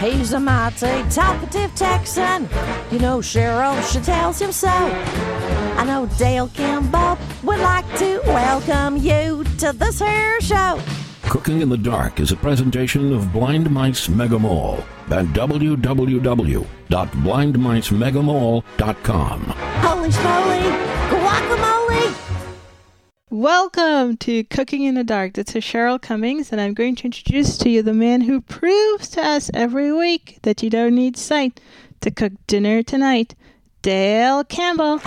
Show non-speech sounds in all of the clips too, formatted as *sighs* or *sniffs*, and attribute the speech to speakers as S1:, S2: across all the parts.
S1: He's a mighty talkative Texan. You know Cheryl, she tells him so. I know Dale Campbell would like to welcome you to this here show.
S2: Cooking in the Dark is a presentation of Blind Mice Mega Mall at www.blindmicemegamall.com.
S1: Holy smoly!
S3: Welcome to Cooking in the Dark. This is Cheryl Cummings, and I'm going to introduce to you the man who proves to us every week that you don't need sight to cook dinner tonight, Dale Campbell.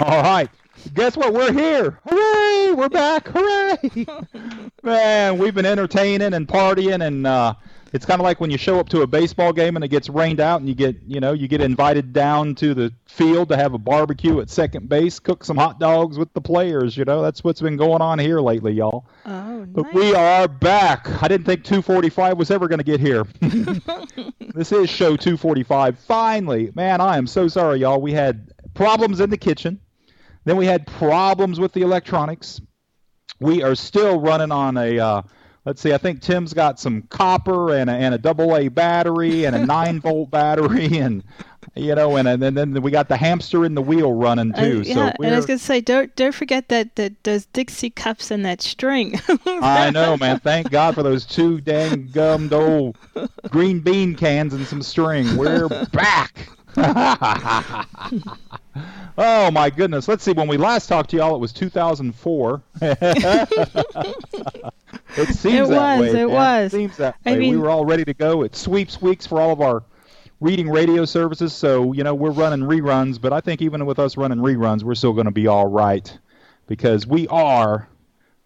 S4: All right. Guess what? We're here. Hooray! We're back. Hooray! *laughs* Man, we've been entertaining and partying and uh it's kind of like when you show up to a baseball game and it gets rained out and you get, you know, you get invited down to the field to have a barbecue at second base, cook some hot dogs with the players, you know. That's what's been going on here lately, y'all.
S3: Oh, nice.
S4: But we are back. I didn't think 245 was ever going to get here. *laughs* this is show 245. Finally, man, I am so sorry, y'all. We had problems in the kitchen. Then we had problems with the electronics. We are still running on a. Uh, let's see. I think Tim's got some copper and a, and a double A battery and a nine *laughs* volt battery and you know and, and then we got the hamster in the wheel running
S3: Uh,
S4: too.
S3: yeah,
S4: so
S3: and I was gonna say, don't don't forget that, that those Dixie cups and that string. *laughs*
S4: I know, man. Thank God for those two dang gummed old *laughs* green bean cans and some string. We're back. *laughs* oh my goodness. Let's see. When we last talked to y'all, it was 2004. *laughs* it seems
S3: It
S4: that
S3: was,
S4: way.
S3: it
S4: man.
S3: was.
S4: It seems that
S3: I
S4: way. we were all ready to go. It's sweeps weeks for all of our reading radio services, so you know we're running reruns. But I think even with us running reruns, we're still going to be all right because we are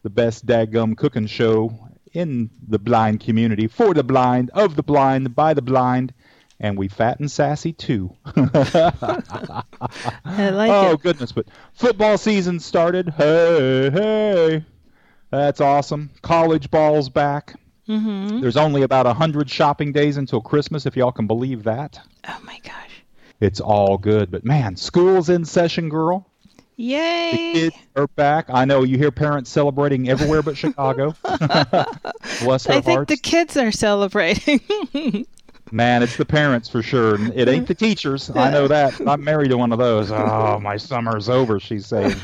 S4: the best dadgum cooking show in the blind community for the blind, of the blind, by the blind, and we fat and sassy too. *laughs*
S3: I like
S4: oh
S3: it.
S4: goodness! But football season started. Hey, hey, that's awesome. College ball's back.
S3: Mm-hmm.
S4: There's only about a hundred shopping days until Christmas, if y'all can believe that.
S3: Oh my gosh!
S4: It's all good, but man, school's in session, girl.
S3: Yay!
S4: The kids are back. I know you hear parents celebrating everywhere but Chicago. *laughs* Bless their
S3: I think
S4: hearts.
S3: the kids are celebrating. *laughs*
S4: Man, it's the parents for sure. It ain't the teachers. I know that. *laughs* I'm married to one of those. Oh, my summer's over, she's saying.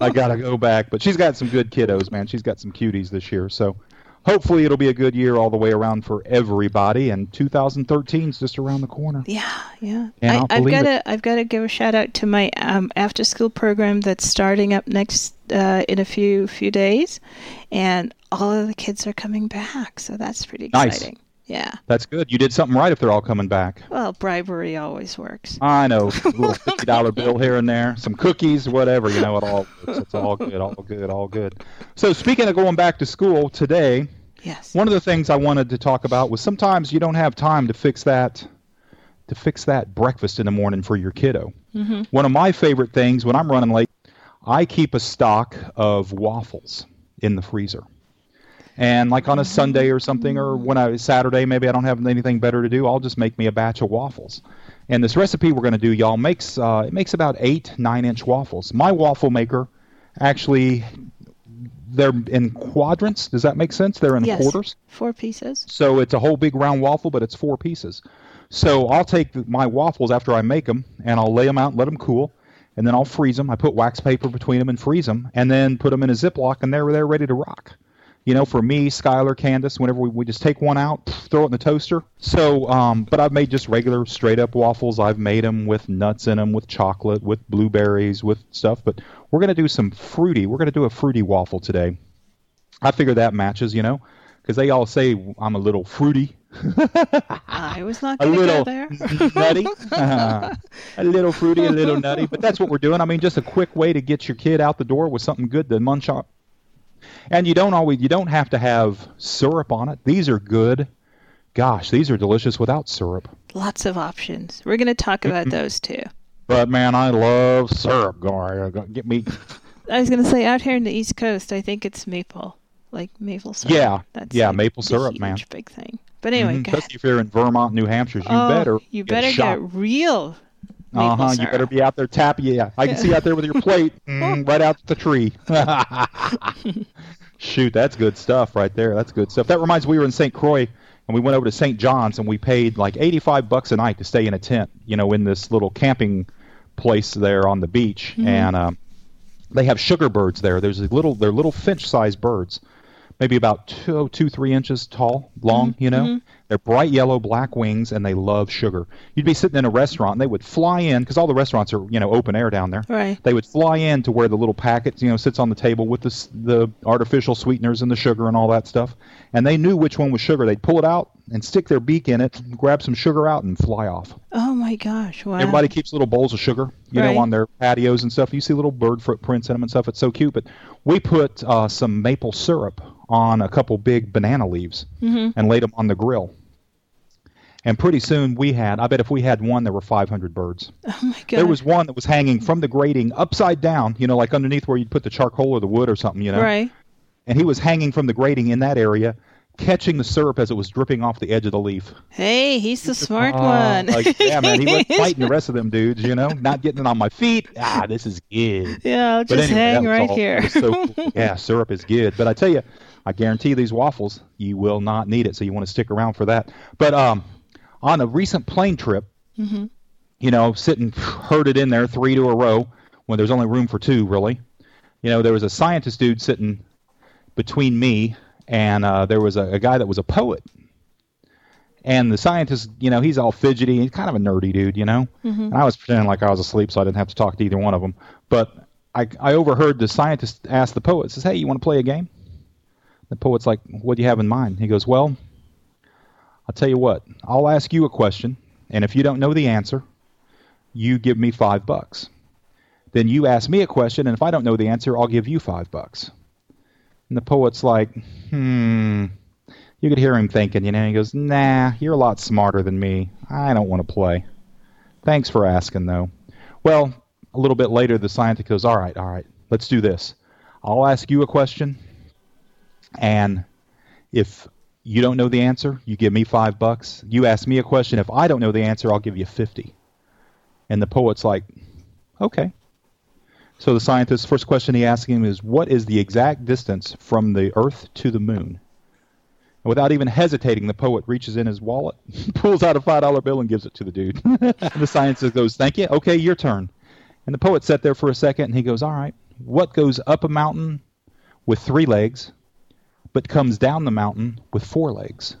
S4: I got to go back. But she's got some good kiddos, man. She's got some cuties this year. So hopefully it'll be a good year all the way around for everybody. And 2013's just around the corner.
S3: Yeah, yeah.
S4: Can't
S3: I, I've got to I've got to give a shout out to my um, after school program that's starting up next uh, in a few few days, and all of the kids are coming back, so that's pretty
S4: Nice.
S3: exciting. Yeah.
S4: That's good. You did something right if they're all coming back.
S3: Well, bribery always works.
S4: I know. A *laughs* little fifty dollar bill here and there, some cookies, whatever. You know, it all works. It's all good, all good, all good. So speaking of going back to school today,
S3: Yes.
S4: one of the things I wanted to talk about was sometimes you don't have time to fix that to fix that breakfast in the morning for your kiddo.
S3: Mhm.
S4: One of my favorite things when I'm running late, I keep a stock of waffles in the freezer. And like on a Sunday or something, or when I Saturday, maybe I don't have anything better to do, I'll just make me a batch of waffles. And this recipe we're going to do, y'all, makes uh, it makes about eight nine inch waffles. My waffle maker, actually, they're in quadrants. Does that make sense? They're in
S3: yes.
S4: quarters.
S3: Four pieces.
S4: So it's a whole big round waffle, but it's four pieces. So I'll take my waffles after I make them, and I'll lay them out and let them cool, and then I'll freeze them. I put wax paper between them and freeze them, and then put them in a Ziploc, and they're they're ready to rock. You know, for me, Skylar, Candace, whenever we, we just take one out, throw it in the toaster. So, um, but I've made just regular straight up waffles. I've made them with nuts in them, with chocolate, with blueberries, with stuff. But we're gonna do some fruity. We're gonna do a fruity waffle today. I figure that matches, you know, because they all say I'm a little fruity,
S3: I was not *laughs*
S4: a
S3: going to go
S4: little
S3: there.
S4: nutty, *laughs* a little fruity, a little nutty. But that's what we're doing. I mean, just a quick way to get your kid out the door with something good to munch on. And you don't always, you don't have to have syrup on it. These are good gosh, these are delicious without syrup.
S3: Lots of options. We're going to talk about those too.
S4: But man, I love syrup. Get me.
S3: I was going to say out here in the East Coast, I think it's maple, like maple syrup.
S4: Yeah,
S3: That's
S4: yeah,
S3: like
S4: maple syrup,
S3: huge
S4: man.
S3: big thing. But anyway,
S4: Mhm,
S3: go ahead.
S4: Especially if you're in Vermont, New Hampshire, you
S3: oh,
S4: better.
S3: you better
S4: shot.
S3: get real
S4: Uh huh. You better be out there tapping. Yeah, I can see you out there with your plate *laughs* mm, right out the tree. *laughs* Shoot, that's good stuff right there. That's good stuff. That reminds me, we were in St. Croix and we went over to St. John's and we paid like 85 bucks a night to stay in a tent, you know, in this little camping place there on the beach. And um, they have sugar birds there. There's a little, they're little finch-sized birds, maybe about two, two, three inches tall, long. You know, they're bright yellow, black wings, and they love sugar. You'd be sitting in a restaurant, and they would fly in because all the restaurants are, you know, open air down there.
S3: Right.
S4: They would fly in to where the little packet, you know, sits on the table with the the artificial sweeteners and the sugar and all that stuff. And they knew which one was sugar. They'd pull it out and stick their beak in it, grab some sugar out, and fly off.
S3: Oh my gosh! Wow.
S4: Everybody keeps little bowls of sugar, you
S3: Right.
S4: know, on their patios and stuff. You see little bird footprints in them and stuff. It's so cute. But we put uh, some maple syrup on a couple big banana leaves and laid them on the grill. And pretty soon we had, I bet if we had one, there were 500 birds. *laughs*
S3: Oh my god.
S4: There was one that was hanging from the grating upside down, you know, like underneath where you'd put the charcoal or the wood or something, you know.
S3: right.
S4: And he was hanging from the grating in that area, catching the syrup as it was dripping off the edge of the leaf.
S3: Hey, he's the smart
S4: Oh,
S3: one.
S4: like, yeah, man, he was *laughs* fighting the rest of them dudes, you know, not getting it on my feet. Ah, this is good. *laughs*
S3: yeah, I'll
S4: But
S3: just
S4: anyway,
S3: hang right
S4: all-
S3: here.
S4: so cool. yeah, syrup is good. But I tell you, I guarantee these waffles, you will not need it. So you want to stick around for that. But um, on a recent plane trip,
S3: Mm-hmm.
S4: you know, sitting herded in there three to a row when there's only room for two, really. You know, there was a scientist dude sitting between me and uh, there was a, a guy that was a poet. And the scientist, you know, he's all fidgety. He's kind of a nerdy dude, you know. And I was pretending like I was asleep, so I didn't have to talk to either one of them. But I, I overheard the scientist ask the poet, says, "Hey, you want to play a game?" The poet's like, "What do you have in mind?" He goes, "Well, I'll tell you what. I'll ask you a question, and if you don't know the answer, you give me five bucks. Then you ask me a question, and if I don't know the answer, I'll give you five bucks." And the poet's like, "Hmm." You could hear him thinking, you know. He goes, "Nah, you're a lot smarter than me. I don't want to play. Thanks for asking, though." Well, a little bit later, the scientist goes, "All right, all right, let's do this. I'll ask you a question, and if you don't know the answer, you give me five bucks. You ask me a question. If I don't know the answer, I'll give you fifty. And the poet's like, "Okay." So the scientist's first question he asks him is, "What is the exact distance from the Earth to the Moon?" And without even hesitating, the poet reaches in his wallet, *laughs* pulls out a five dollar bill, and gives it to the dude. *laughs* the scientist goes, "Thank you. Okay, your turn." And the poet sat there for a second, and he goes, "All right, what goes up a mountain with three legs, but comes down the mountain with four legs?"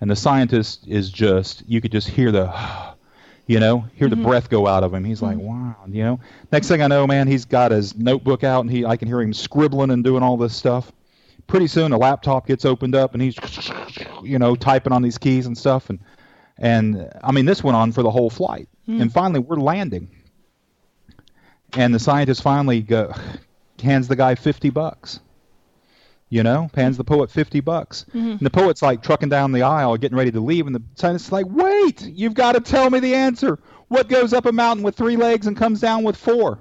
S4: And the scientist is just—you could just hear the, *sighs* you know, hear the mm-hmm. breath go out of him. He's like, mm-hmm. "Wow," you know. Next thing I know, man, he's got his notebook out, and he—I can hear him scribbling and doing all this stuff. Pretty soon a laptop gets opened up and he's *sniffs* you know typing on these keys and stuff. And and I mean this went on for the whole flight. Hmm. And finally we're landing. And the scientist finally go, *sighs* hands the guy 50 bucks you know hands the poet 50 bucks and the poet's like trucking down the aisle getting ready to leave and the scientist's like wait you've got to tell me the answer what goes up a mountain with three legs and comes down with four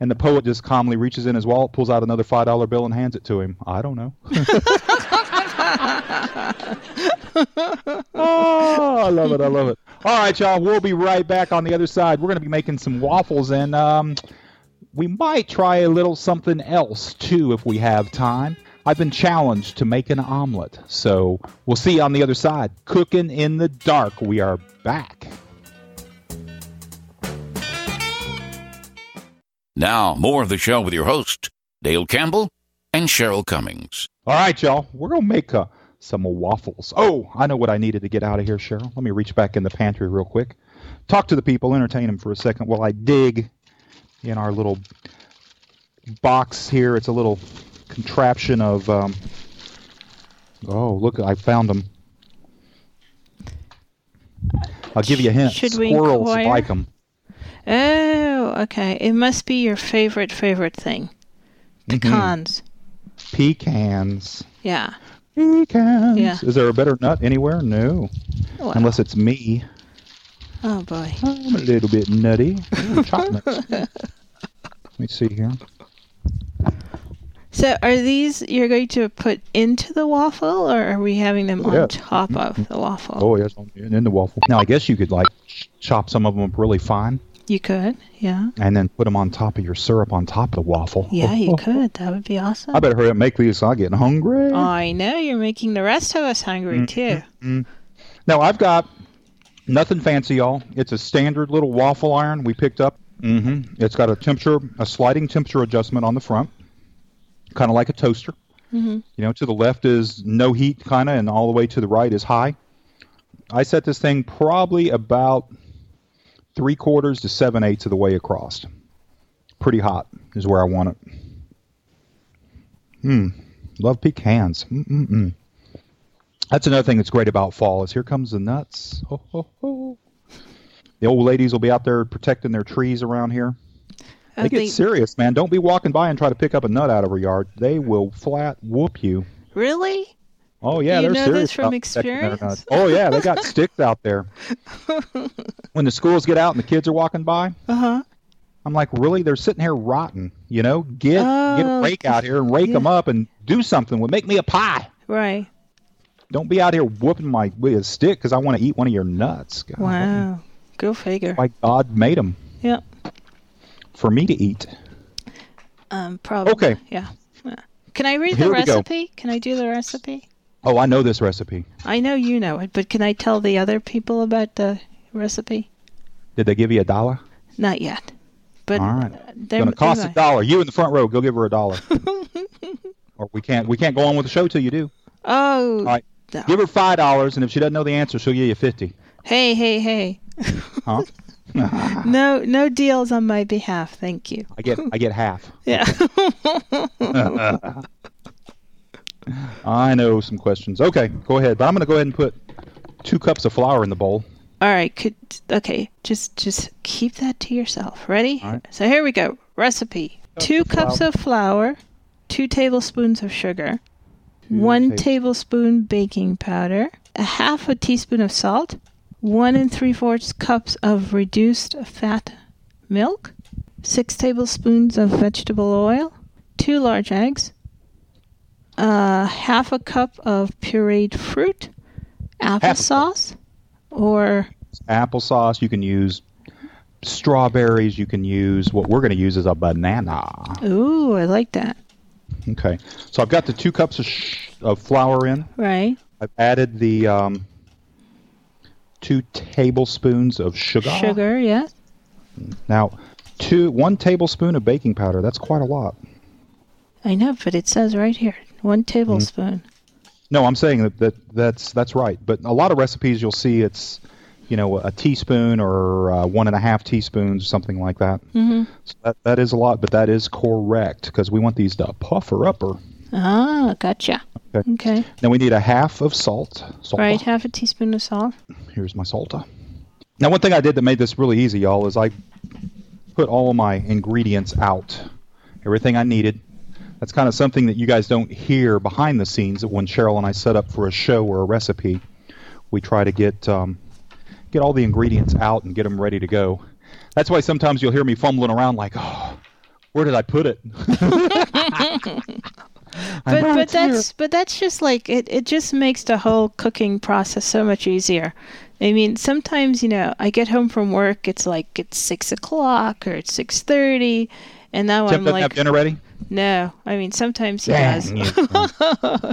S4: and the poet just calmly reaches in his wallet, pulls out another five dollar bill, and hands it to him. I don't know. oh, *laughs* I love it. I love it. All right, y'all. We'll be right back on the other side. We're going to be making some waffles, and um, we might try a little something else too if we have time. I've been challenged to make an omelet, so we'll see you on the other side. Cooking in the dark. We are back.
S2: Now, more of the show with your host, Dale Campbell and Cheryl Cummings.
S4: All right, y'all. We're gonna make uh, some waffles. Oh, I know what I needed to get out of here, Cheryl. Let me reach back in the pantry real quick. Talk to the people, entertain them for a second while I dig in our little box here. It's a little contraption of. Um, oh, look! I found them. I'll give you a hint.
S3: Should we
S4: Squirrels
S3: inquire?
S4: like them.
S3: Oh, okay. It must be your favorite favorite thing.
S4: Mm-hmm.
S3: Pecans.
S4: Pecans.
S3: Yeah.
S4: Pecans.
S3: Yeah.
S4: Is there a better nut anywhere? No.
S3: Wow.
S4: Unless it's me.
S3: Oh boy.
S4: I'm a little bit nutty. Ooh, chocolate. *laughs* Let me see here.
S3: So are these you're going to put into the waffle, or are we having them
S4: Yeah.
S3: on top of mm-hmm. the waffle?
S4: Oh, yes, and in the waffle. Now, I guess you could like chop some of them up really fine
S3: You could, yeah,
S4: and then put them on top of your syrup on top of the waffle.
S3: yeah, *laughs* you could. That would be awesome.
S4: I better hurry up and make these. I'm getting hungry.
S3: I know you're making the rest of us hungry mm-hmm. too. Mm-hmm.
S4: Now I've got nothing fancy, y'all. It's a standard little waffle iron we picked up. hmm It's got a temperature, a sliding temperature adjustment on the front, kind of like a toaster.
S3: Mhm.
S4: You know, to the left is no heat, kind of, and all the way to the right is high. I set this thing probably about three quarters to seven eighths of the way across. Pretty hot is where I want it. Hmm. Love pecans. Mm-mm-mm. That's another thing that's great about fall is here comes the nuts. Ho, ho, ho. The old ladies will be out there protecting their trees around here.
S3: I
S4: They get
S3: think-
S4: serious, man. Don't be walking by and try to pick up a nut out of her yard. They will flat whoop you.
S3: Really?
S4: Oh yeah,
S3: You
S4: they're
S3: know
S4: serious
S3: this from
S4: about protecting their
S3: experience?
S4: Oh yeah, they got sticks out there. *laughs* when the schools get out and the kids are walking by,
S3: Uh huh.
S4: I'm like, really? They're sitting here rotten. You know, get get a
S3: Oh,
S4: rake out here and rake
S3: yeah.
S4: them up and do something. Well, make me a pie.
S3: Right.
S4: Don't be out here whooping my with a stick because I want to eat one of your nuts. God,
S3: Wow. Go figure.
S4: Why God made them
S3: Yep.
S4: For me to eat.
S3: Um. Probably.
S4: Okay.
S3: Yeah. Can I read
S4: Here
S3: the recipe? Can I do the recipe?
S4: Oh, I know this recipe.
S3: I know you know it, but can I tell the other people about the recipe?
S4: Did they give you a dollar?
S3: Not yet. But
S4: All right.
S3: they're
S4: Gonna cost
S3: they
S4: a dollar. You in the front row, go give her a dollar. *laughs* or we can't we can't go on with the show till you do.
S3: Oh.
S4: All right.
S3: no.
S4: Give her five dollars, and if she doesn't know the answer, she'll give you fifty.
S3: Hey, hey, hey.
S4: Huh? *laughs* *laughs*
S3: No, no deals on my behalf. Thank you.
S4: I get I get half.
S3: Yeah. *laughs*
S4: I know some questions. Okay, go ahead. But I'm gonna go ahead and put two cups of flour in the bowl.
S3: All right. Could okay. Just just keep that to yourself. Ready?
S4: Right.
S3: So here we go. Recipe: two
S4: of
S3: cups
S4: flour.
S3: of flour, two tablespoons of sugar, one
S4: tables-
S3: tablespoon baking powder, a half a teaspoon of salt, one and three fourths cups of reduced fat milk, six tablespoons of vegetable oil, two large eggs, uh, half a cup of pureed fruit,
S4: Half a cup.
S3: applesauce, or
S4: Applesauce. You can use strawberries. You can use what we're gonna use is a banana.
S3: ooh, I like that.
S4: Okay. So I've got the two cups of, sh- of flour in.
S3: Right,
S4: I've added the um, two tablespoons of sugar.
S3: sugar, yeah.
S4: Now, two one tablespoon of baking powder. That's quite a lot.
S3: I know, but it says right here, one tablespoon.
S4: No, I'm saying that, that that's that's right. But a lot of recipes you'll see it's you know a teaspoon or uh, one and a half teaspoons, something like that.
S3: Mm-hmm.
S4: So that that is a lot, but that is correct because we want these to puffer upper.
S3: Ah, gotcha.
S4: Okay.
S3: Okay.
S4: Then we need a half of salt. Salt.
S3: Right, half a teaspoon of salt.
S4: Here's my salta. Now, one thing I did that made this really easy, y'all, is I put all of my ingredients out, everything I needed. That's kind of something that you guys don't hear behind the scenes That when Cheryl and I set up for a show or a recipe. We try to get um, get all the ingredients out and get them ready to go. That's why sometimes you'll hear me fumbling around like, oh, where did I put it? *laughs* *laughs* I
S3: But but
S4: it's here.
S3: that's but that's just like it, it just makes the whole cooking process so much easier. I mean, sometimes, you know, I get home from work, it's like it's six o'clock or it's six thirty and now
S4: Tim
S3: I'm
S4: doesn't have
S3: like
S4: dinner ready.
S3: No. I mean sometimes he
S4: Dang
S3: does.
S4: you. *laughs*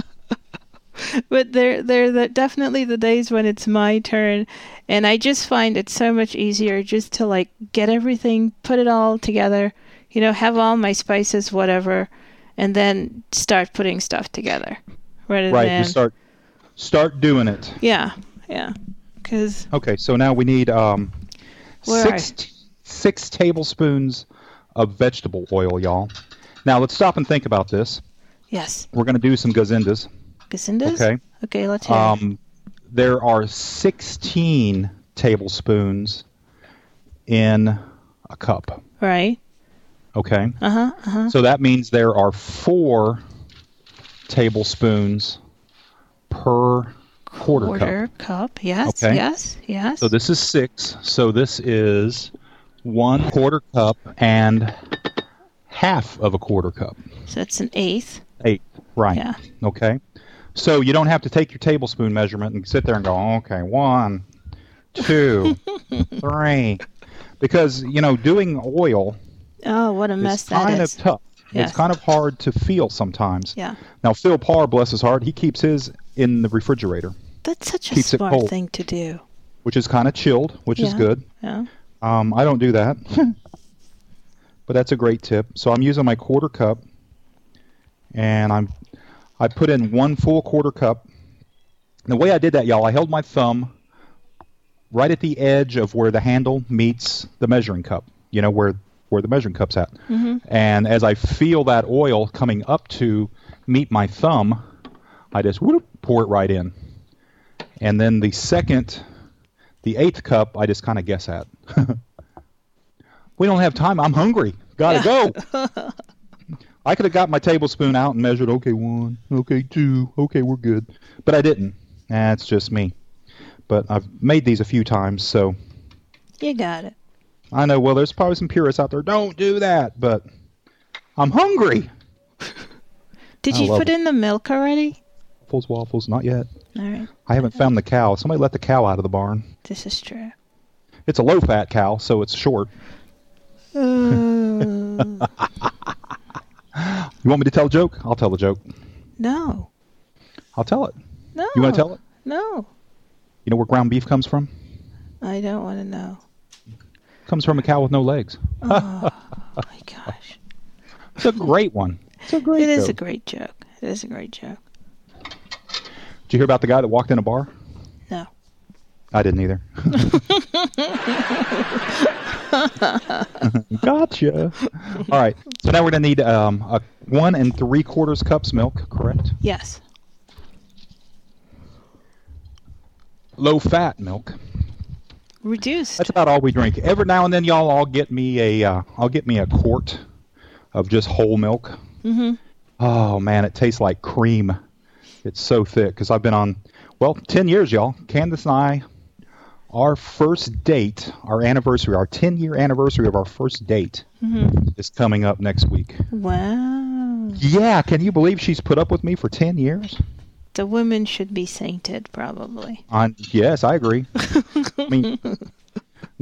S3: but there there the, definitely the days when it's my turn and i just find it so much easier just to like get everything put it all together you know have all my spices whatever and then start putting stuff together rather
S4: right,
S3: than
S4: just start start doing it.
S3: yeah yeah because
S4: Okay, so now we need um, six t- six tablespoons of vegetable oil, y'all. Now let's stop and think about this.
S3: yes
S4: We're going to do some gazindas.
S3: Gazindas?
S4: Okay.
S3: okay let's hear.
S4: Um, there are 16 tablespoons in a cup.
S3: right
S4: Okay,
S3: uh-huh uh-huh
S4: so that means there are four tablespoons per quarter, cup.
S3: Quarter
S4: cup.
S3: cup. Yes.
S4: Okay.
S3: Yes. Yes.
S4: So this is six. So this is one quarter cup and half of a quarter cup.
S3: So that's an eighth.
S4: Eight. Right.
S3: Yeah.
S4: Okay. So you don't have to take your tablespoon measurement and sit there and go, okay, one, two, *laughs* three. Because, you know, doing oil
S3: Oh, what a mess
S4: is
S3: that
S4: kind
S3: is.
S4: of tough.
S3: Yes.
S4: It's kind of hard to feel sometimes.
S3: Yeah.
S4: Now, Phil Parr, bless his heart, he keeps his in the refrigerator,
S3: That's such a smart thing to do.
S4: which is kind of chilled, which is good.
S3: Yeah.
S4: Um, I don't do that, *laughs* but that's a great tip. So I'm using my quarter cup, and I'm I put in one full quarter cup. And the way I did that, y'all, I held my thumb right at the edge of where the handle meets the measuring cup. You know where where the measuring cup's at. Mm-hmm. And as I feel that oil coming up to meet my thumb, I just whoop, pour it right in. And then the second, the eighth cup, I just kind of guess at. *laughs* we don't have time. I'm hungry. Gotta go. *laughs* I could have got my tablespoon out and measured. Okay, one. Okay, two. Okay, we're good. But I didn't. That's just me. But I've made these a few times, so
S3: You got it.
S4: I know. Well, there's probably some purists out there. Don't do that. But I'm hungry. *laughs*
S3: Did
S4: I
S3: you put
S4: it.
S3: in the milk already?
S4: Waffles, waffles. Not yet.
S3: All right.
S4: I haven't found the cow. Somebody let the cow out of the barn.
S3: This is true.
S4: It's a low-fat cow, so it's short.
S3: Uh, *laughs*
S4: You want me to tell a joke? I'll tell a joke.
S3: no.
S4: I'll tell it.
S3: No.
S4: You want to tell it?
S3: No.
S4: You know where ground beef comes from?
S3: I don't want to know.
S4: Comes from a cow with no legs.
S3: Oh *laughs* my gosh.
S4: It's a great one. It's a great
S3: It is a
S4: joke.
S3: great joke. It is a great joke.
S4: Did you hear about the guy that walked in a bar?
S3: No.
S4: I didn't either. *laughs* gotcha. All right. So now we're gonna need um, a one and three quarters cups milk, correct?
S3: Yes.
S4: Low fat milk.
S3: Reduced.
S4: That's about all we drink. Every now and then, y'all, I'll get me a uh, I'll get me a quart of just whole milk.
S3: Mm-hmm.
S4: Oh man, it tastes like cream. It's so thick because I've been on well ten years, y'all. Candace and I, our first date, our anniversary, our ten year anniversary of our first date
S3: Mm-hmm.
S4: is coming up next week.
S3: Wow.
S4: Yeah, can you believe she's put up with me for ten years?
S3: The women should be sainted, probably.
S4: On yes, I agree. I mean,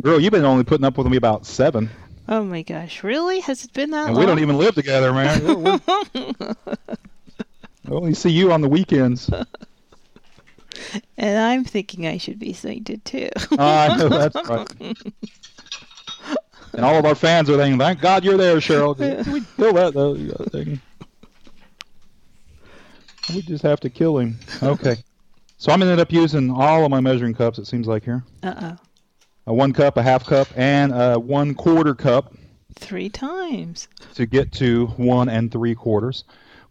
S4: girl, you've been only putting up with me about seven,
S3: Oh my gosh. Really? Has it been that
S4: and
S3: long?
S4: we don't even live together, man. *laughs* I only see you on the weekends.
S3: And I'm thinking I should be sainted too.
S4: I know that's right. And all of our fans are thinking, "Thank God you're there, Cheryl." Can we though? that thing? We just have to kill him. Okay. So I'm gonna end up using all of my measuring cups. It seems like here,
S3: uh oh.
S4: a one cup, a half cup, and a one quarter cup
S3: Three times.
S4: to get to one and three quarters.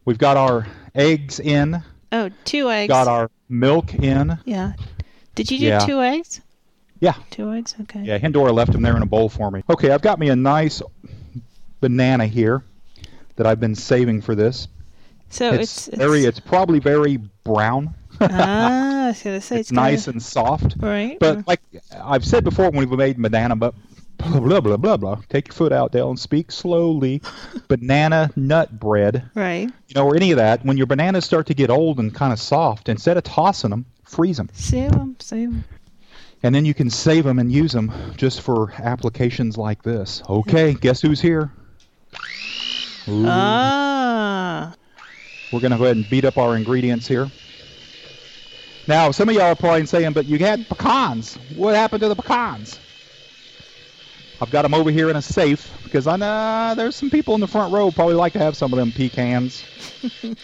S4: We've got our eggs in,
S3: Oh, two eggs.
S4: got our milk in.
S3: Yeah. Did you do
S4: Yeah.
S3: two eggs?
S4: Yeah.
S3: Two eggs? Okay.
S4: Yeah, Hindora left them there in a bowl for me. Okay, I've got me a nice banana here that I've been saving for this.
S3: So
S4: it's,
S3: it's,
S4: very, it's probably very brown.
S3: ah, I was *laughs* gonna say
S4: it's
S3: it's,
S4: nice
S3: kinda,
S4: and soft.
S3: right.
S4: But like I've said before when we made banana, but blah blah blah blah blah. Take your foot out, Dale, and speak slowly. *laughs* banana nut bread,
S3: right.
S4: you know, or any of that. When your bananas start to get old and kind of soft, instead of tossing them, freeze them,
S3: Save them. Save them.
S4: and then you can save them and use them just for applications like this. Okay, guess who's here? Ooh.
S3: Ah.
S4: We're going to go ahead and beat up our ingredients here. Now, some of y'all are probably saying, but you had pecans. What happened to the pecans? I've got them over here in a safe because I know there's some people in the front row probably like to have some of them pecans. *laughs*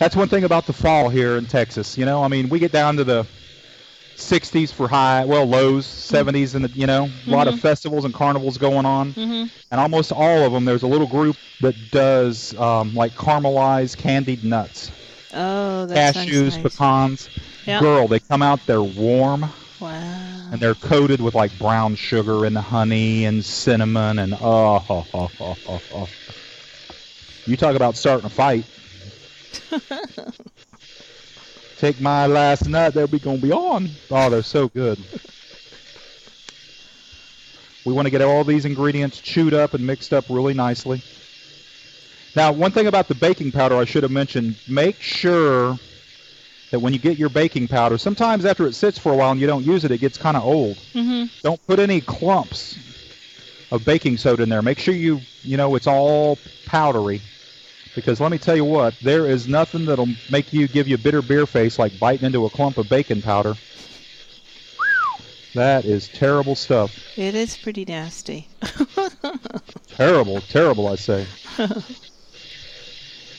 S4: That's one thing about the fall here in Texas. You know, I mean, we get down to the 60s for high, well, lows, 70s, and you know, a lot of festivals and carnivals going on
S3: Mm-hmm.
S4: and almost all of them there's a little group that does um, like caramelized candied nuts
S3: Oh, that
S4: cashews
S3: nice.
S4: pecans
S3: Yeah.
S4: girl they come out they're warm
S3: Wow.
S4: and they're coated with like brown sugar and honey and cinnamon and oh, oh, oh, oh, oh, oh. you talk about starting a fight *laughs*
S5: Take my last nut, they'll be gonna be on. Oh, they're so good. We want to get all these ingredients chewed up and mixed up really nicely. Now, one thing about the baking powder I should have mentioned, make sure that when you get your baking powder, sometimes after it sits for a while and you don't use it, it gets kind of old.
S3: Mm-hmm.
S5: Don't put any clumps of baking soda in there. Make sure you, you know, it's all powdery. Because let me tell you what, there is nothing that'll make you give you a bitter beer face like biting into a clump of baking powder. That is terrible stuff.
S3: It is pretty nasty. *laughs*
S5: Terrible, terrible, I say.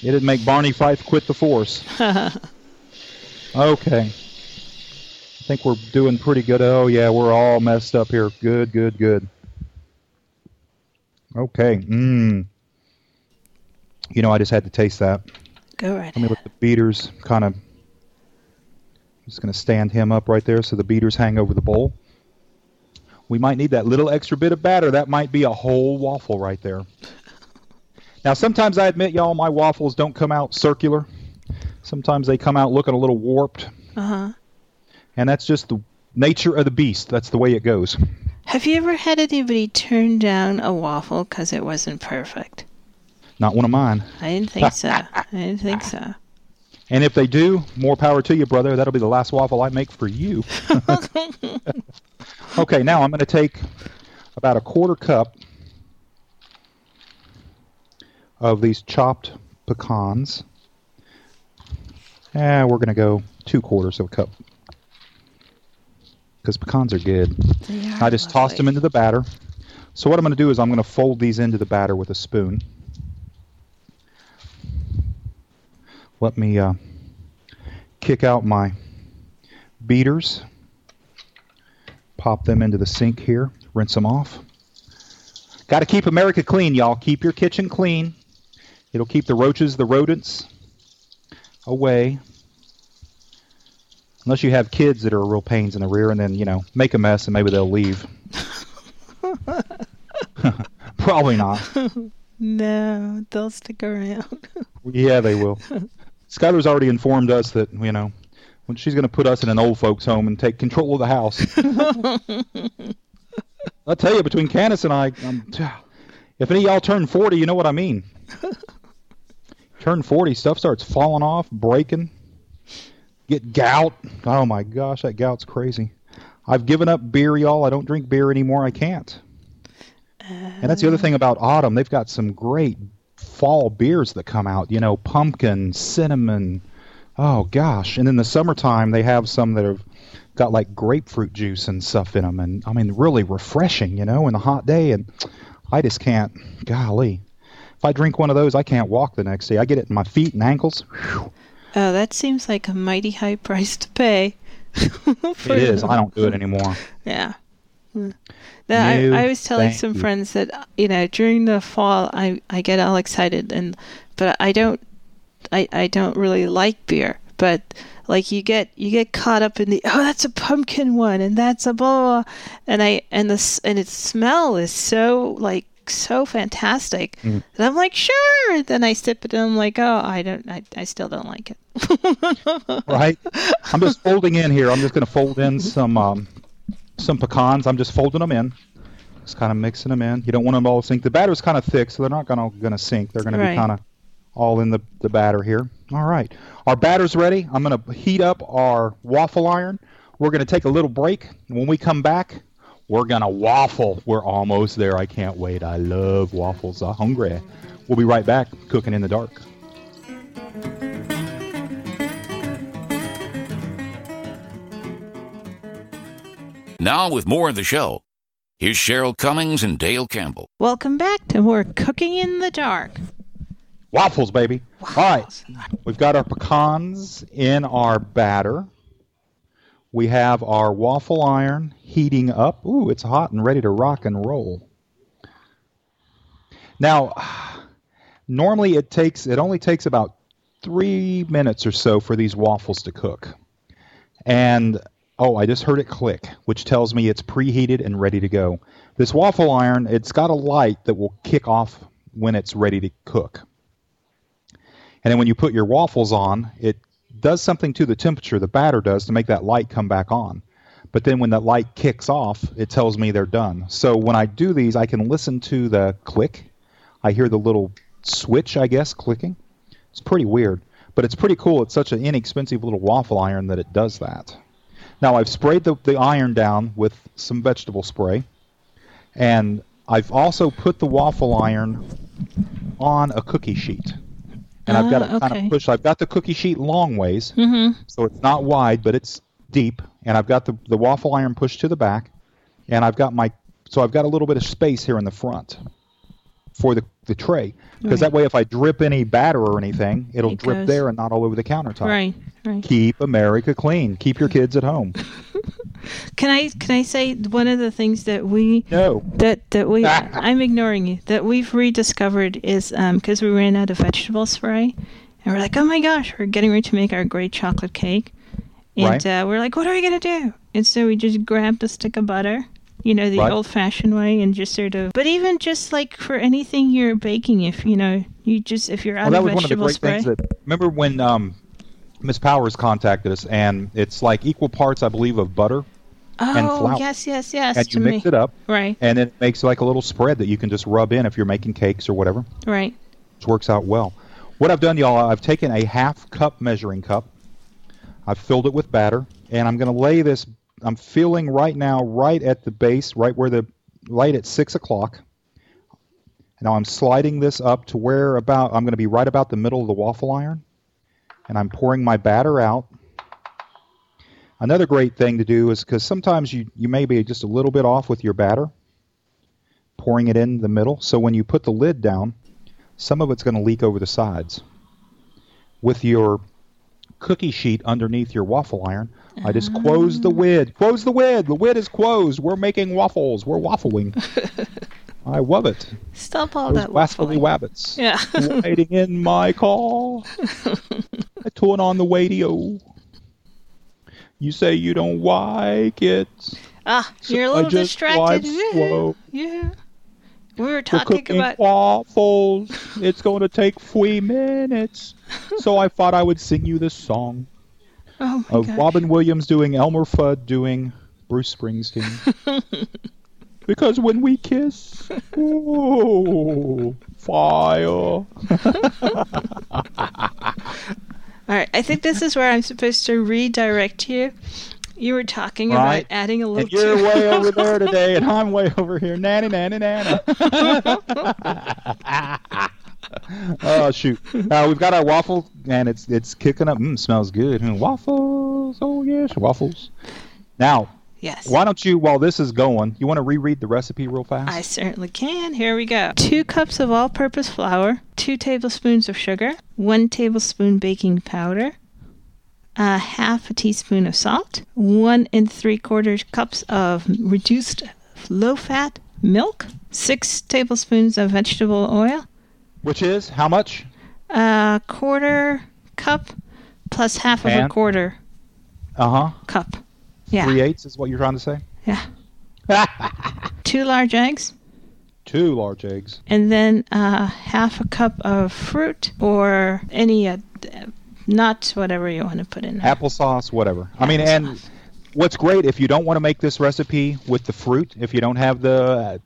S5: It'd make Barney Fife quit the force. *laughs* Okay. I think we're doing pretty good. Oh, yeah, we're all messed up here. Good, good, good. Okay. Mmm. You know, I just had to taste that.
S3: Go right
S5: Let me let the beaters kind of. Just going to stand him up right there so the beaters hang over the bowl. We might need that little extra bit of batter. That might be a whole waffle right there. *laughs* Now, sometimes I admit, y'all, my waffles don't come out circular. Sometimes they come out looking a little warped,
S3: Uh huh.
S5: and that's just the nature of the beast. That's the way it goes.
S3: Have you ever had anybody turn down a waffle because it wasn't perfect?
S5: Not one of mine.
S3: I didn't think so. *laughs* I didn't think so.
S5: And if they do, more power to you, brother. That'll be the last waffle I make for you. *laughs* okay, now I'm going to take about a quarter cup of these chopped pecans. And we're going to go two quarters of a cup. Because pecans are good.
S3: Are
S5: I just tossed them into the batter. So what I'm going to do is I'm going to fold these into the batter with a spoon. Let me uh, kick out my beaters. Pop them into the sink here. Rinse them off. Got to keep America clean, y'all. Keep your kitchen clean. It'll keep the roaches, the rodents away. Unless you have kids that are real pains in the rear, and then you know make a mess, and maybe they'll leave. *laughs* Probably not. *laughs*
S3: No, they'll stick around.
S5: Yeah, they will. *laughs* Skylar's already informed us that you know when she's going to put us in an old folks' home and take control of the house. *laughs* I'll tell you, between Candace and I, um, *sighs* if any of y'all turn 40, you know what I mean. *laughs* turn 40, stuff starts falling off, breaking, get gout. Oh my gosh, that gout's crazy. I've given up beer, y'all. I don't drink beer anymore. I can't. And that's the other thing about autumn. They've got some great fall beers that come out. You know, pumpkin, cinnamon. Oh gosh! And in the summertime, they have some that have got like grapefruit juice and stuff in them, and I mean, really refreshing. You know, in the hot day, and I just can't. Golly, if I drink one of those, I can't walk the next day. I get it in my feet and ankles. Whew.
S3: Oh, that seems like a mighty high price to pay. *laughs*
S5: It is. I don't do it anymore.
S3: Yeah. No, I, I was telling some
S5: you.
S3: friends that you know during the fall I, I get all excited and but I don't I, I don't really like beer but like you get you get caught up in the oh that's a pumpkin one and that's a blah, blah and I and the and its smell is so like so fantastic
S5: Mm.
S3: and I'm like sure then I sip it and I'm like oh I don't I, I still don't like it *laughs*
S5: right? I'm just folding in here. I'm just going to fold in some um, some pecans. I'm just folding them in, just kind of mixing them in. You don't want them all to sink. The batter's kind of thick, so they're not going to going to sink. They're going to
S3: Right.
S5: be kind of all in the the batter here. All right, our batter's ready. I'm going to heat up our waffle iron. We're going to take a little break. When we come back, we're going to waffle. We're almost there. I can't wait. I love waffles. I'm hungry. We'll be right back, cooking in the dark.
S2: Now, with more of the show, here's Cheryl Cummings and Dale Campbell.
S3: welcome back to more cooking in the dark
S5: Waffles, baby. All right. We've got our pecans in our batter. We have our waffle iron heating up. Ooh, it's hot and ready to rock and roll. Now, normally it takes it only takes about three minutes or so for these waffles to cook. And oh, I just heard it click, which tells me it's preheated and ready to go. This waffle iron, it's got a light that will kick off when it's ready to cook. And then when you put your waffles on, it does something to the temperature, the batter does, to make that light come back on. But then when that light kicks off, it tells me they're done. So when I do these, I can listen to the click. I hear the little switch, I guess, clicking. It's pretty weird, but it's pretty cool. It's such an inexpensive little waffle iron that it does that. Now I've sprayed the, the iron down with some vegetable spray, and I've also put the waffle iron on a cookie sheet. And I've got it
S3: Ah,
S5: kind of pushed. I've got the cookie sheet long ways,
S3: Mm-hmm.
S5: so it's not wide, but it's deep. And I've got the, the waffle iron pushed to the back, and I've got my so I've got a little bit of space here in the front for the, the tray because
S3: Right.
S5: that way if I drip any batter or anything, it'll
S3: It
S5: drip
S3: goes-
S5: there and not all over the countertop.
S3: Right. Right.
S5: Keep America clean. Keep your kids at home. *laughs*
S3: Can I can I say one of the things that we
S5: No.
S3: that that we *laughs* I'm ignoring you that we've rediscovered is um because we ran out of vegetable spray and we're like oh my gosh we're getting ready to make our great chocolate cake and
S5: Right.
S3: uh, we're like what are we gonna do and so we just grabbed a stick of butter you know the
S5: Right.
S3: old fashioned way and just sort of but even just like for anything you're baking if you know you just if you're out
S5: Well, that
S3: of
S5: was one of the
S3: vegetable
S5: great
S3: spray
S5: things that. Remember when um, Miss Powers contacted us, and it's like equal parts, I believe, of butter, and
S3: oh yes yes yes
S5: and
S3: to
S5: you mix
S3: me
S5: it up,
S3: right
S5: and it makes like a little spread that you can just rub in if you're making cakes or whatever.
S3: right
S5: which works out well. What I've done, y'all, I've taken a half cup measuring cup, I've filled it with batter, and I'm going to lay this. I'm feeling right now, right at the base, right where the light at six o'clock. Now I'm sliding this up to where about I'm going to be right about the middle of the waffle iron, and I'm pouring my batter out. Another great thing to do is because sometimes you, you may be just a little bit off with your batter, pouring it in the middle. So when you put the lid down, some of it's going to leak over the sides. With your cookie sheet underneath your waffle iron, I just close the lid. Close the lid. The lid is closed. We're making waffles. We're waffling. *laughs* I love it.
S3: stop all
S5: Those
S3: that waffling.
S5: wabbits.
S3: yeah *laughs*
S5: Waiting in my car. I turn on the radio. You say you don't like it.
S3: Ah,
S5: So
S3: you're a little distracted. *laughs* Yeah, yeah. We were
S5: We're
S3: talking
S5: cooking
S3: about.
S5: waffles. It's going to take three minutes. so I thought I would sing you this song *laughs*
S3: Oh
S5: of
S3: gosh.
S5: Robin Williams doing Elmer Fudd doing Bruce Springsteen. *laughs* because when we kiss, oh, fire. *laughs*
S3: All right, I think this is where I'm supposed to redirect you. You were talking
S5: Right.
S3: about adding a little.
S5: And you're way over there today, and I'm way over here. *laughs* Nanny, nanny, nana. *laughs* oh shoot! Uh, we've got our waffle, and it's it's kicking up. Mm, smells good. Mm, waffles. Oh yes, waffles. Now,
S3: yes.
S5: why don't you, while this is going, you want to reread the recipe real fast?
S3: I certainly can. Here we go. Two cups of all purpose flour, two tablespoons of sugar, one tablespoon baking powder, a half a teaspoon of salt, one and three quarters cups of reduced low fat milk, six tablespoons of vegetable oil,
S5: Which is how much?
S3: a quarter cup plus half of a quarter
S5: Uh huh.
S3: cup. Yeah.
S5: Three eighths is what you're trying to say.
S3: Yeah. *laughs* Two large eggs.
S5: Two large eggs.
S3: and then uh, half a cup of fruit or any uh, nut, whatever you want to put in there.
S5: applesauce, whatever. I mean, and what's great if you don't want to make this recipe with the fruit, if you don't have the uh,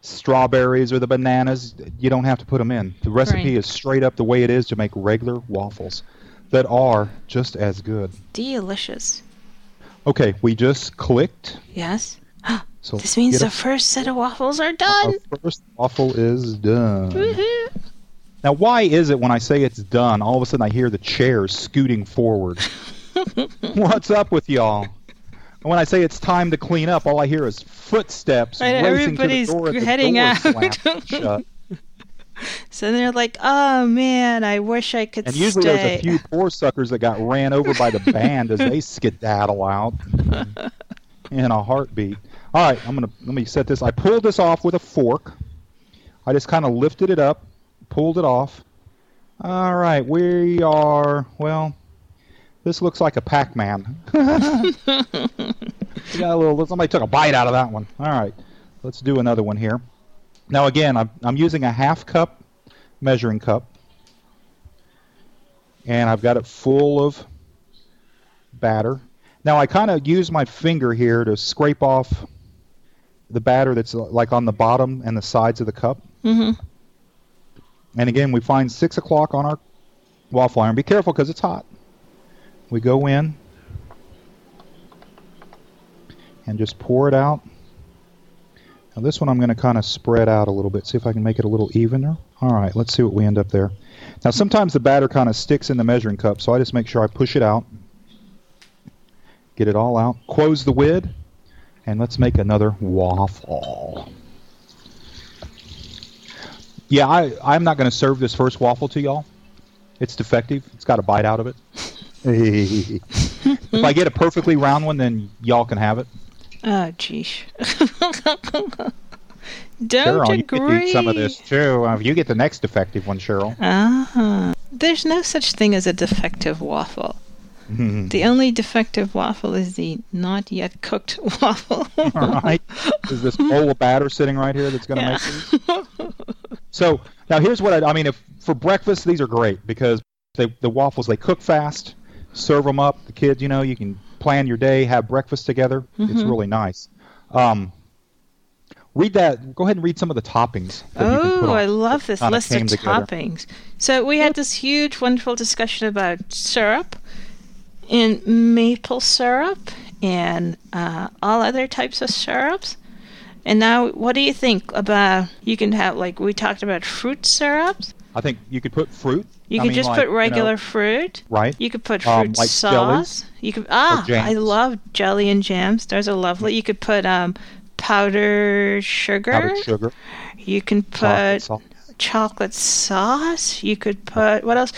S5: strawberries or the bananas, you don't have to put them in. The recipe
S3: Right.
S5: is straight up the way it is to make regular waffles that are just as good.
S3: Delicious.
S5: Okay, we just clicked.
S3: Yes. *gasps*
S5: So
S3: This means the
S5: a-
S3: first set of waffles are done.
S5: our first waffle is done.
S3: Woohoo.
S5: Now, why is it when I say it's done, all of a sudden I hear the chairs scooting forward? *laughs* What's up with y'all? And when I say it's time to clean up, all I hear is footsteps
S3: know,
S5: racing
S3: everybody's
S5: to the door. and
S3: heading
S5: door
S3: out. *laughs*
S5: shut.
S3: So they're like, oh man, I wish I could
S5: And usually
S3: stay.
S5: there's a few *laughs* poor suckers that got ran over by the band as they skedaddle out in a heartbeat. All right, I'm gonna let me set this. I pulled this off with a fork. I just kind of lifted it up, pulled it off. All right, we are well. This looks like a Pac-Man. *laughs* A little. Somebody took a bite out of that one. All right, let's do another one here. Now again, I'm I'm using a half cup measuring cup. and I've got it full of batter. Now I kind of use my finger here to scrape off the batter that's like on the bottom and the sides of the cup.
S3: Mm-hmm.
S5: And again, we find six o'clock on our waffle iron. Be careful because it's hot. We go in and just pour it out. Now this one I'm going to kind of spread out a little bit, see if I can make it a little evener. All right, let's see what we end up there. Now sometimes the batter kind of sticks in the measuring cup, so I just make sure I push it out. Get it all out. Close the lid, and let's make another waffle. Yeah, I, I'm not going to serve this first waffle to y'all. It's defective. It's got a bite out of it. *laughs* if I get a perfectly round one, then y'all can have it.
S3: Oh, geesh. *laughs* Don't
S5: Cheryl, you
S3: agree.
S5: could eat some of this too. Uh, you get the next defective one, Cheryl.
S3: Ah, there's no such thing as a defective waffle. *laughs* The only defective waffle is the not yet cooked waffle.
S5: All right. Is this bowl of batter sitting right here that's going to
S3: Yeah.
S5: make these. So now here's what I, I mean. If for breakfast, these are great because they, the waffles they cook fast. Serve them up. The kids, you know, you can plan your day, have breakfast together. It's
S3: Mm-hmm.
S5: really nice. Um, read that. Go ahead and read some of the toppings. That you can put
S3: Oh. I love this list of
S5: together.
S3: toppings. So we had this huge, wonderful discussion about syrup and maple syrup and uh, all other types of syrups. And now, what do you think about? You can have like we talked about fruit syrups.
S5: I think you could put fruit.
S3: You
S5: I
S3: could
S5: mean,
S3: just
S5: like,
S3: put
S5: you know,
S3: regular fruit.
S5: right.
S3: You could put fruit
S5: Um, like
S3: sauce. You could ah, I love jelly and jams. Those are lovely. You could put um, powdered sugar.
S5: powdered sugar,
S3: You can
S5: chocolate
S3: put
S5: sauce.
S3: chocolate sauce. You could put what else?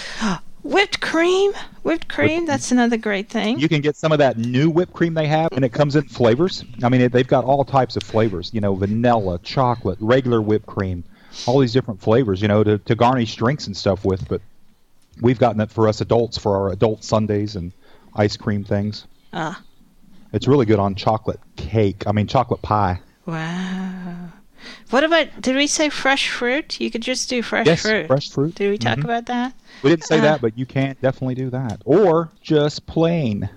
S3: Whipped cream. Whipped cream. That's another great thing.
S5: You can get some of that new whipped cream they have, and it comes in flavors. I mean, it, they've got all types of flavors. You know, vanilla, chocolate, regular whipped cream, all these different flavors. You know, to, to garnish drinks and stuff with. But we've gotten it for us adults for our adult sundaes and ice cream things.
S3: Ah.
S5: It's really good on chocolate cake. I mean, chocolate pie.
S3: wow. What about? Did we say fresh fruit? You could just do fresh
S5: yes,
S3: fruit.
S5: fresh fruit.
S3: Did we talk
S5: Mhm.
S3: about that?
S5: We didn't say
S3: Uh,
S5: that, but you can definitely do that, or just plain.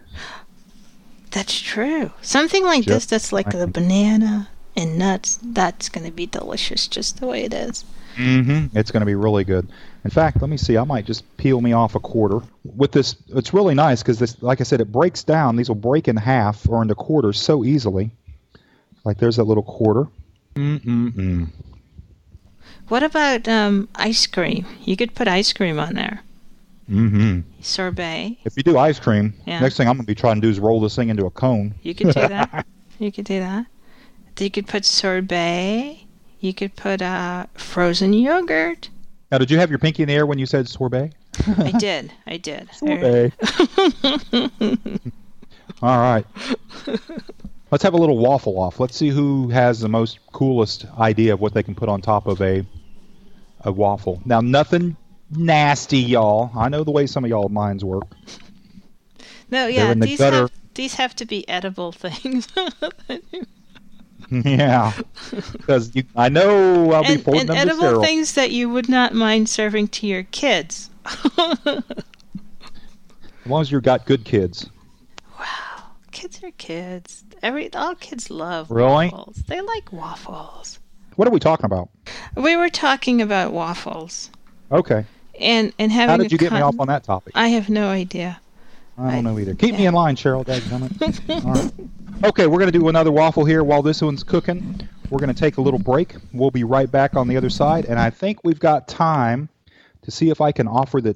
S3: That's true. Something like this that's like a
S5: plain.
S3: banana and nuts. That's going to be delicious just the way it is.
S5: Mm-hmm. It's going to be really good. In fact, let me see. I might just peel me off a quarter. With this, it's really nice because this, like I said, it breaks down. These will break in half or into quarters so easily. Like there's that little quarter. Mm-mm-mm.
S3: What about um, ice cream? You could put ice cream on there.
S5: Mm-hmm.
S3: Sorbet.
S5: If you do ice cream,
S3: Yeah.
S5: next thing I'm going to be trying to do is roll this thing into a cone.
S3: You could do *laughs* that. you could do that. You could put sorbet. You could put uh, frozen yogurt.
S5: Now, did you have your pinky in the air when you said sorbet?
S3: I did. I did. *laughs*
S5: Sorbet. *laughs* All right. Let's have a little waffle off. Let's see who has the most coolest idea of what they can put on top of a a waffle. Now, nothing nasty, y'all. I know the way some of y'all minds work.
S3: No, yeah,
S5: the
S3: these
S5: gutter.
S3: have these have to be edible things. *laughs*
S5: yeah, because I know I'll be forwarding
S3: and
S5: them
S3: edible things that you would not mind serving to your kids.
S5: As long as you've got good kids.
S3: Wow, kids are kids. Every all kids love
S5: Really?
S3: waffles. They like waffles.
S5: What are we talking about?
S3: We were talking about waffles
S5: Okay.
S3: and and having.
S5: How did you get me off on that topic?
S3: I have no idea.
S5: I don't
S3: I-
S5: know either. Keep me in line, Cheryl. Dadgummit. *laughs* All right. Okay, we're going to do another waffle here while this one's cooking. We're going to take a little break. We'll be right back on the other side, and I think we've got time to see if I can offer the,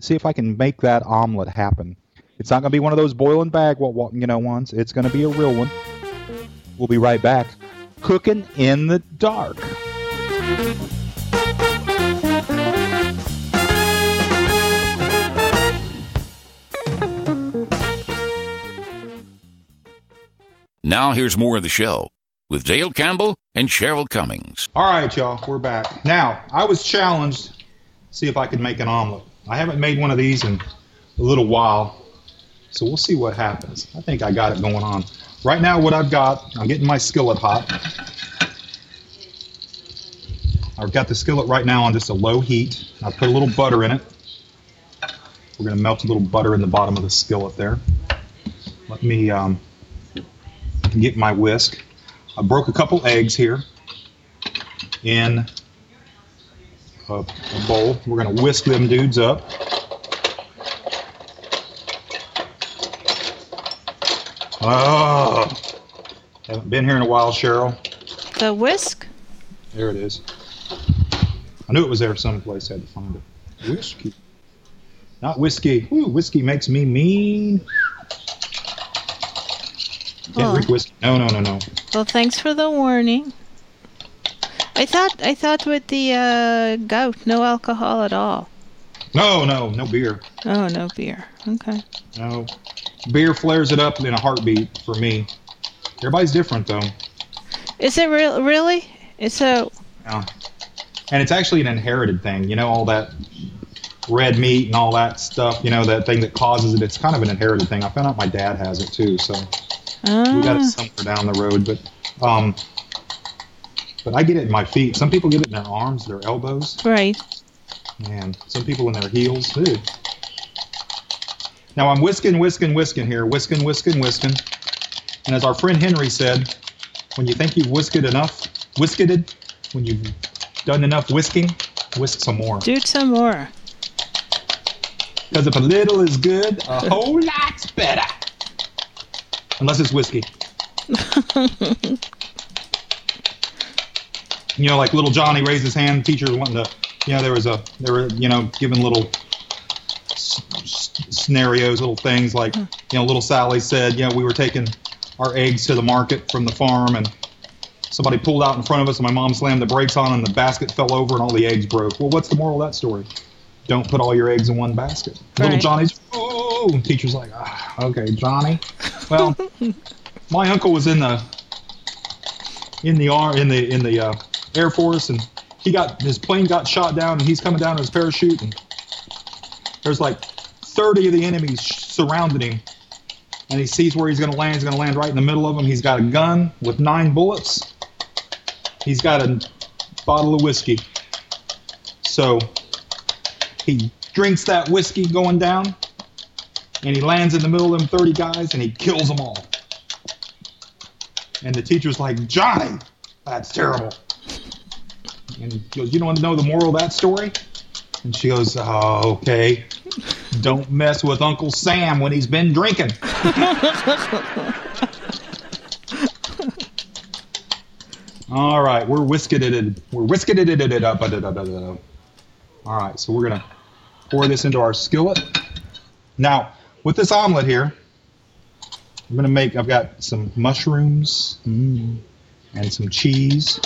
S5: see if I can make that omelet happen. It's not going to be one of those boiling and bag, wa- wa- you know, ones. It's going to be a real one. We'll be right back. Cooking in the dark.
S2: Now here's more of the show with Dale Campbell and Cheryl Cummings.
S5: All right, y'all, we're back. Now, I was challenged to see if I could make an omelet. I haven't made one of these in a little while, so we'll see what happens. I think I got it going on. Right now, what I've got, I'm getting my skillet hot. I've got the skillet right now on just a low heat. I put a little butter in it. We're going to melt a little butter in the bottom of the skillet there. Let me um, get my whisk. I broke a couple eggs here in a, a bowl. We're going to whisk them dudes up. Oh, haven't been here in a while, Cheryl.
S3: The whisk?
S5: There it is. I knew it was there someplace. I had to find it. Whiskey. Not whiskey. Ooh, whiskey makes me mean. Can't drink whiskey. No, no, no, no.
S3: Well, thanks for the warning. I thought I thought with the uh, gout, no alcohol at all.
S5: No, no, no beer.
S3: Oh, no beer. Okay.
S5: No. Beer flares it up in a heartbeat for me. Everybody's different, though.
S3: Is it real? Really? It's a
S5: Yeah. And it's actually an inherited thing. You know, all that red meat and all that stuff, you know, that thing that causes it. It's kind of an inherited thing. I found out my dad has it, too, so. we got it
S3: ah,
S5: somewhere down the road, but um, but I get it in my feet. Some people get it in their arms, their elbows,
S3: right.
S5: and some people in their heels too. Now I'm whisking, whisking, whisking here, whisking, whisking, whisking, and as our friend Henry said, when you think you've whisked enough, whisketed, when you've done enough whisking, whisk some more.
S3: Do some more.
S5: Because if a little is good, a whole lot's better. Unless it's whiskey. *laughs* you know, like little Johnny raised his hand. Teacher wanting to, you know, there was a, they were, you know, giving little scenarios, little things like, you know, little Sally said, you know, we were taking our eggs to the market from the farm and somebody pulled out in front of us and my mom slammed the brakes on and the basket fell over and all the eggs broke. Well, what's the moral of that story? Don't put all your eggs in one basket. Little Johnny's, oh, and teacher's like, ah, okay, Johnny. Well, *laughs* my uncle was in the in the ar- in the in the uh, Air Force, and he got his plane got shot down, and he's coming down in his parachute, and there's like 30 of the enemies surrounded him, and he sees where he's going to land. He's going to land right in the middle of them. He's got a gun with nine bullets. He's got a bottle of whiskey. So he drinks that whiskey going down, and he lands in the middle of them 30 guys, and he kills them all. And the teacher's like, Johnny, that's terrible. And he goes, You don't want to know the moral of that story? And she goes, Oh, okay. Don't mess with Uncle Sam when he's been drinking. *laughs* All right, we're whisking it. We're whisking it up. All right, so we're gonna pour this into our skillet. Now, with this omelet here, I'm gonna make. I've got some mushrooms mm, and some cheese.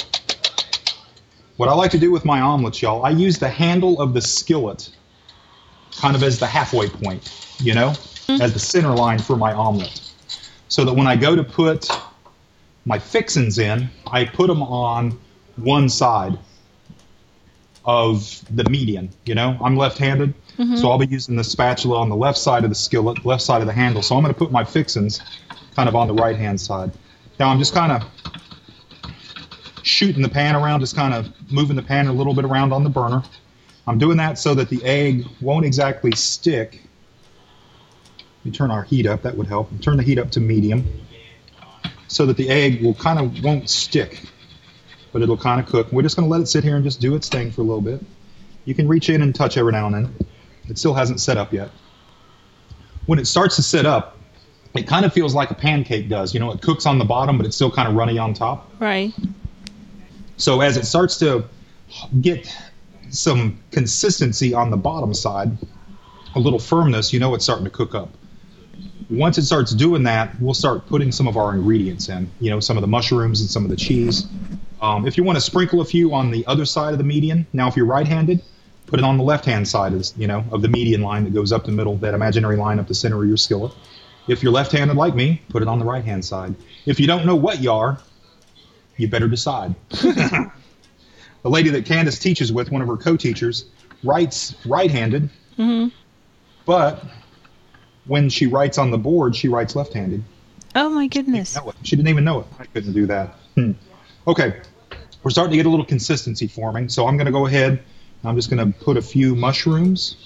S5: What I like to do with my omelets, y'all, I use the handle of the skillet kind of as the halfway point, you know, mm-hmm. as the center line for my omelet. So that when I go to put my fixins in, I put them on one side of the median, you know. I'm left-handed, mm-hmm. so I'll be using the spatula on the left side of the skillet, left side of the handle. So I'm going to put my fixins kind of on the right-hand side. Now I'm just kind of shooting the pan around, just kind of moving the pan a little bit around on the burner. I'm doing that so that the egg won't exactly stick. Me turn our heat up, that would help. Turn the heat up to medium so that the egg will kind of won't stick, but it'll kind of cook. We're just going to let it sit here and just do its thing for a little bit. You can reach in and touch every now and then. It still hasn't set up yet. When it starts to set up, it kind of feels like a pancake does. You know, it cooks on the bottom, but it's still kind of runny on top.
S3: Right.
S5: So as it starts to get some consistency on the bottom side, a little firmness, you know it's starting to cook up. Once it starts doing that, we'll start putting some of our ingredients in. You know, some of the mushrooms and some of the cheese. Um, if you want to sprinkle a few on the other side of the median, now if you're right-handed, put it on the left-hand side of you know of the median line that goes up the middle, that imaginary line up the center of your skillet. If you're left-handed like me, put it on the right-hand side. If you don't know what you are, you better decide. *laughs* the lady that Candace teaches with, one of her co-teachers, writes right-handed, Hmm. but when she writes on the board, she writes left-handed.
S3: Oh my goodness.
S5: Know it. She didn't even know it. I couldn't do that. Hmm. Okay, we're starting to get a little consistency forming, so I'm going to go ahead. I'm just going to put a few mushrooms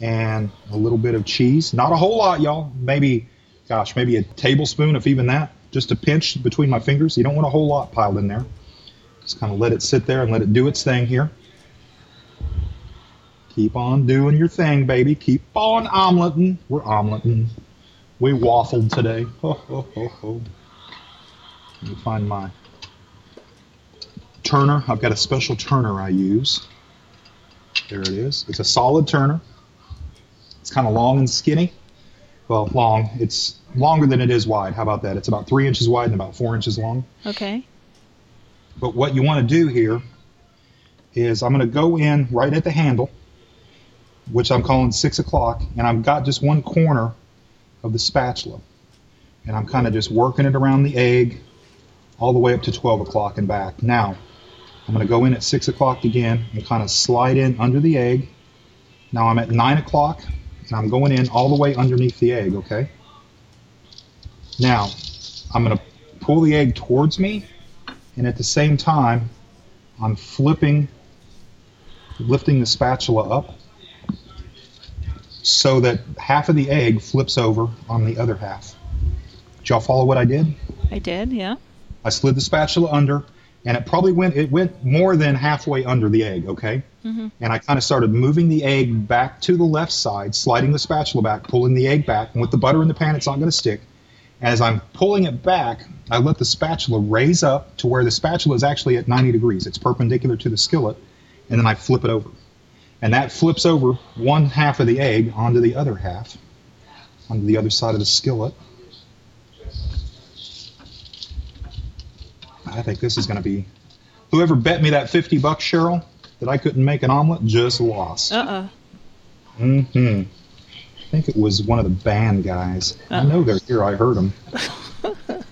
S5: and a little bit of cheese. Not a whole lot, y'all. Maybe, gosh, maybe a tablespoon, if even that. Just a pinch between my fingers. You don't want a whole lot piled in there. Just kind of let it sit there and let it do its thing here. Keep on doing your thing, baby. Keep on omeleting. We're omeleting. We waffled today. Ho, ho, ho, ho. Let me find my turner. I've got a special turner I use. There it is. It's a solid turner. It's kind of long and skinny. Well, long. It's longer than it is wide. How about that? It's about three inches wide and about four inches long.
S3: Okay.
S5: But what you want to do here is I'm going to go in right at the handle, which I'm calling six o'clock, and I've got just one corner of the spatula. And I'm kind of just working it around the egg all the way up to 12 o'clock and back. Now, I'm going to go in at 6 o'clock again and kind of slide in under the egg. Now I'm at 9 o'clock and I'm going in all the way underneath the egg, okay? Now, I'm going to pull the egg towards me and at the same time, I'm flipping, lifting the spatula up so that half of the egg flips over on the other half. Did y'all follow what I did?
S3: I did, yeah.
S5: I slid the spatula under, and it probably went it went more than halfway under the egg. Okay,
S3: Mm-hmm.
S5: and I kind of started moving the egg back to the left side, sliding the spatula back, pulling the egg back, and with the butter in the pan, it's not going to stick. As I'm pulling it back, I let the spatula raise up to where the spatula is actually at 90 degrees. It's perpendicular to the skillet, and then I flip it over. And that flips over one half of the egg onto the other half, onto the other side of the skillet. I think this is going to be. Whoever bet me that 50 bucks, Cheryl, that I couldn't make an omelet, just lost.
S3: Uh oh.
S5: hmm I think it was one of the band guys. I know they're here. I heard them. *laughs*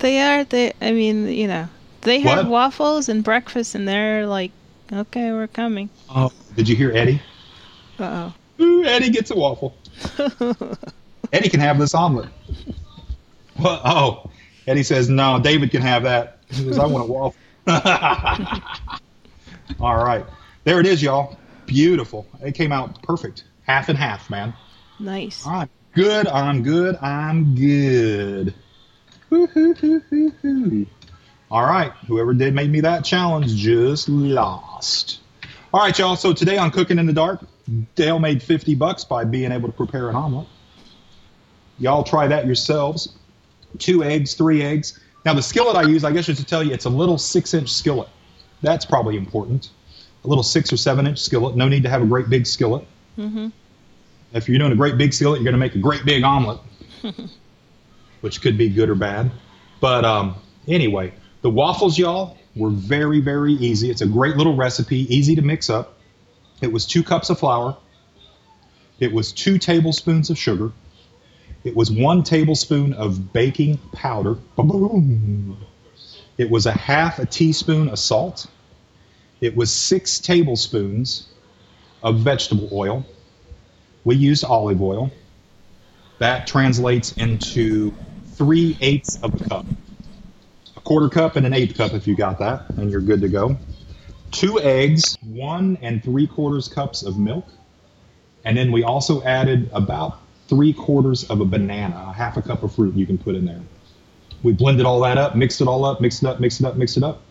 S3: They are, they, I mean, you know, they have
S5: What?
S3: waffles and breakfast, and they're like, okay, we're coming.
S5: Oh, did you hear Eddie?
S3: Uh
S5: Ooh, Eddie gets a waffle. *laughs* Eddie can have this omelet. Well, oh, Eddie says no. David can have that. He says I want a *laughs* waffle. All right, there it is, y'all. Beautiful. It came out perfect. Half and half, man.
S3: Nice.
S5: I'm good. I'm good. I'm good. All right. Whoever did make me that challenge just lost. All right, y'all. So today on Cooking in the Dark, Dale made 50 bucks by being able to prepare an omelet. Y'all try that yourselves. Two eggs, three eggs. Now, the skillet I use, I guess I should tell you, it's a little six inch skillet. That's probably important. A little six or seven inch skillet. No need to have a great big skillet.
S3: Mm-hmm.
S5: If you're doing a great big skillet, you're going to make a great big omelet, *laughs* which could be good or bad. But um, anyway, the waffles, y'all, were very, very easy. It's a great little recipe, easy to mix up. It was two cups of flour. It was two tablespoons of sugar. It was one tablespoon of baking powder. Ba-boom. It was a half a teaspoon of salt. It was six tablespoons of vegetable oil. We used olive oil. That translates into three eighths of a cup. A quarter cup and an eighth cup if you got that, and you're good to go. Two eggs, one and three quarters cups of milk, and then we also added about three quarters of a banana, a half a cup of fruit you can put in there. We blended all that up, mixed it all up, mixed it up, mixed it up, mixed it up.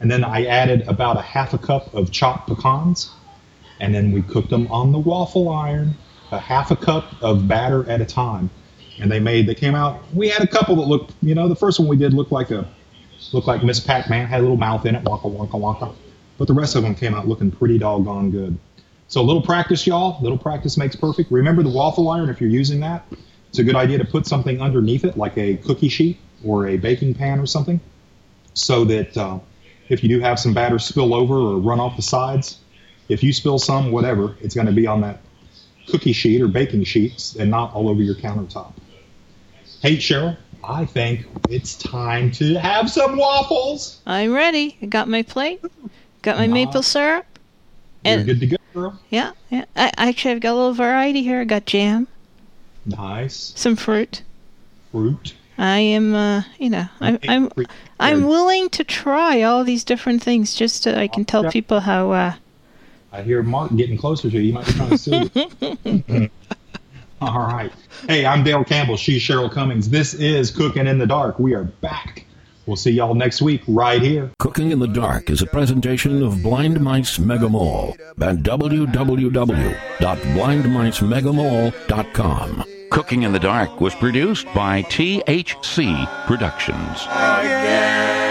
S5: And then I added about a half a cup of chopped pecans, and then we cooked them on the waffle iron, a half a cup of batter at a time. And they made, they came out. We had a couple that looked, you know, the first one we did looked like a, looked like Miss Pac-Man, had a little mouth in it, wonka wonka wonka. But the rest of them came out looking pretty doggone good. So a little practice, y'all. Little practice makes perfect. Remember the waffle iron if you're using that. It's a good idea to put something underneath it, like a cookie sheet or a baking pan or something, so that uh, if you do have some batter spill over or run off the sides, if you spill some, whatever, it's going to be on that cookie sheet or baking sheets and not all over your countertop. Hey, Cheryl, I think it's time to have some waffles.
S3: I'm ready. I got my plate. Got my maple syrup.
S5: You're
S3: And
S5: good to go, girl.
S3: yeah, yeah. I actually I've got a little variety here. I got jam,
S5: Nice
S3: some fruit.
S5: fruit.
S3: I am, uh, you know, I'm, I'm, I'm willing to try all these different things just so I can tell people how, uh,
S5: I hear Mark getting closer to you. You might be trying to sue you. *laughs* All right. Hey, I'm Dale Campbell. She's Cheryl Cummings. This is Cooking in the Dark. We are back. We'll see y'all next week right here.
S2: Cooking in the Dark is a presentation of Blind Mice Mega Mall at www.blindmicemegamall.com. Cooking in the Dark was produced by THC Productions.
S6: again.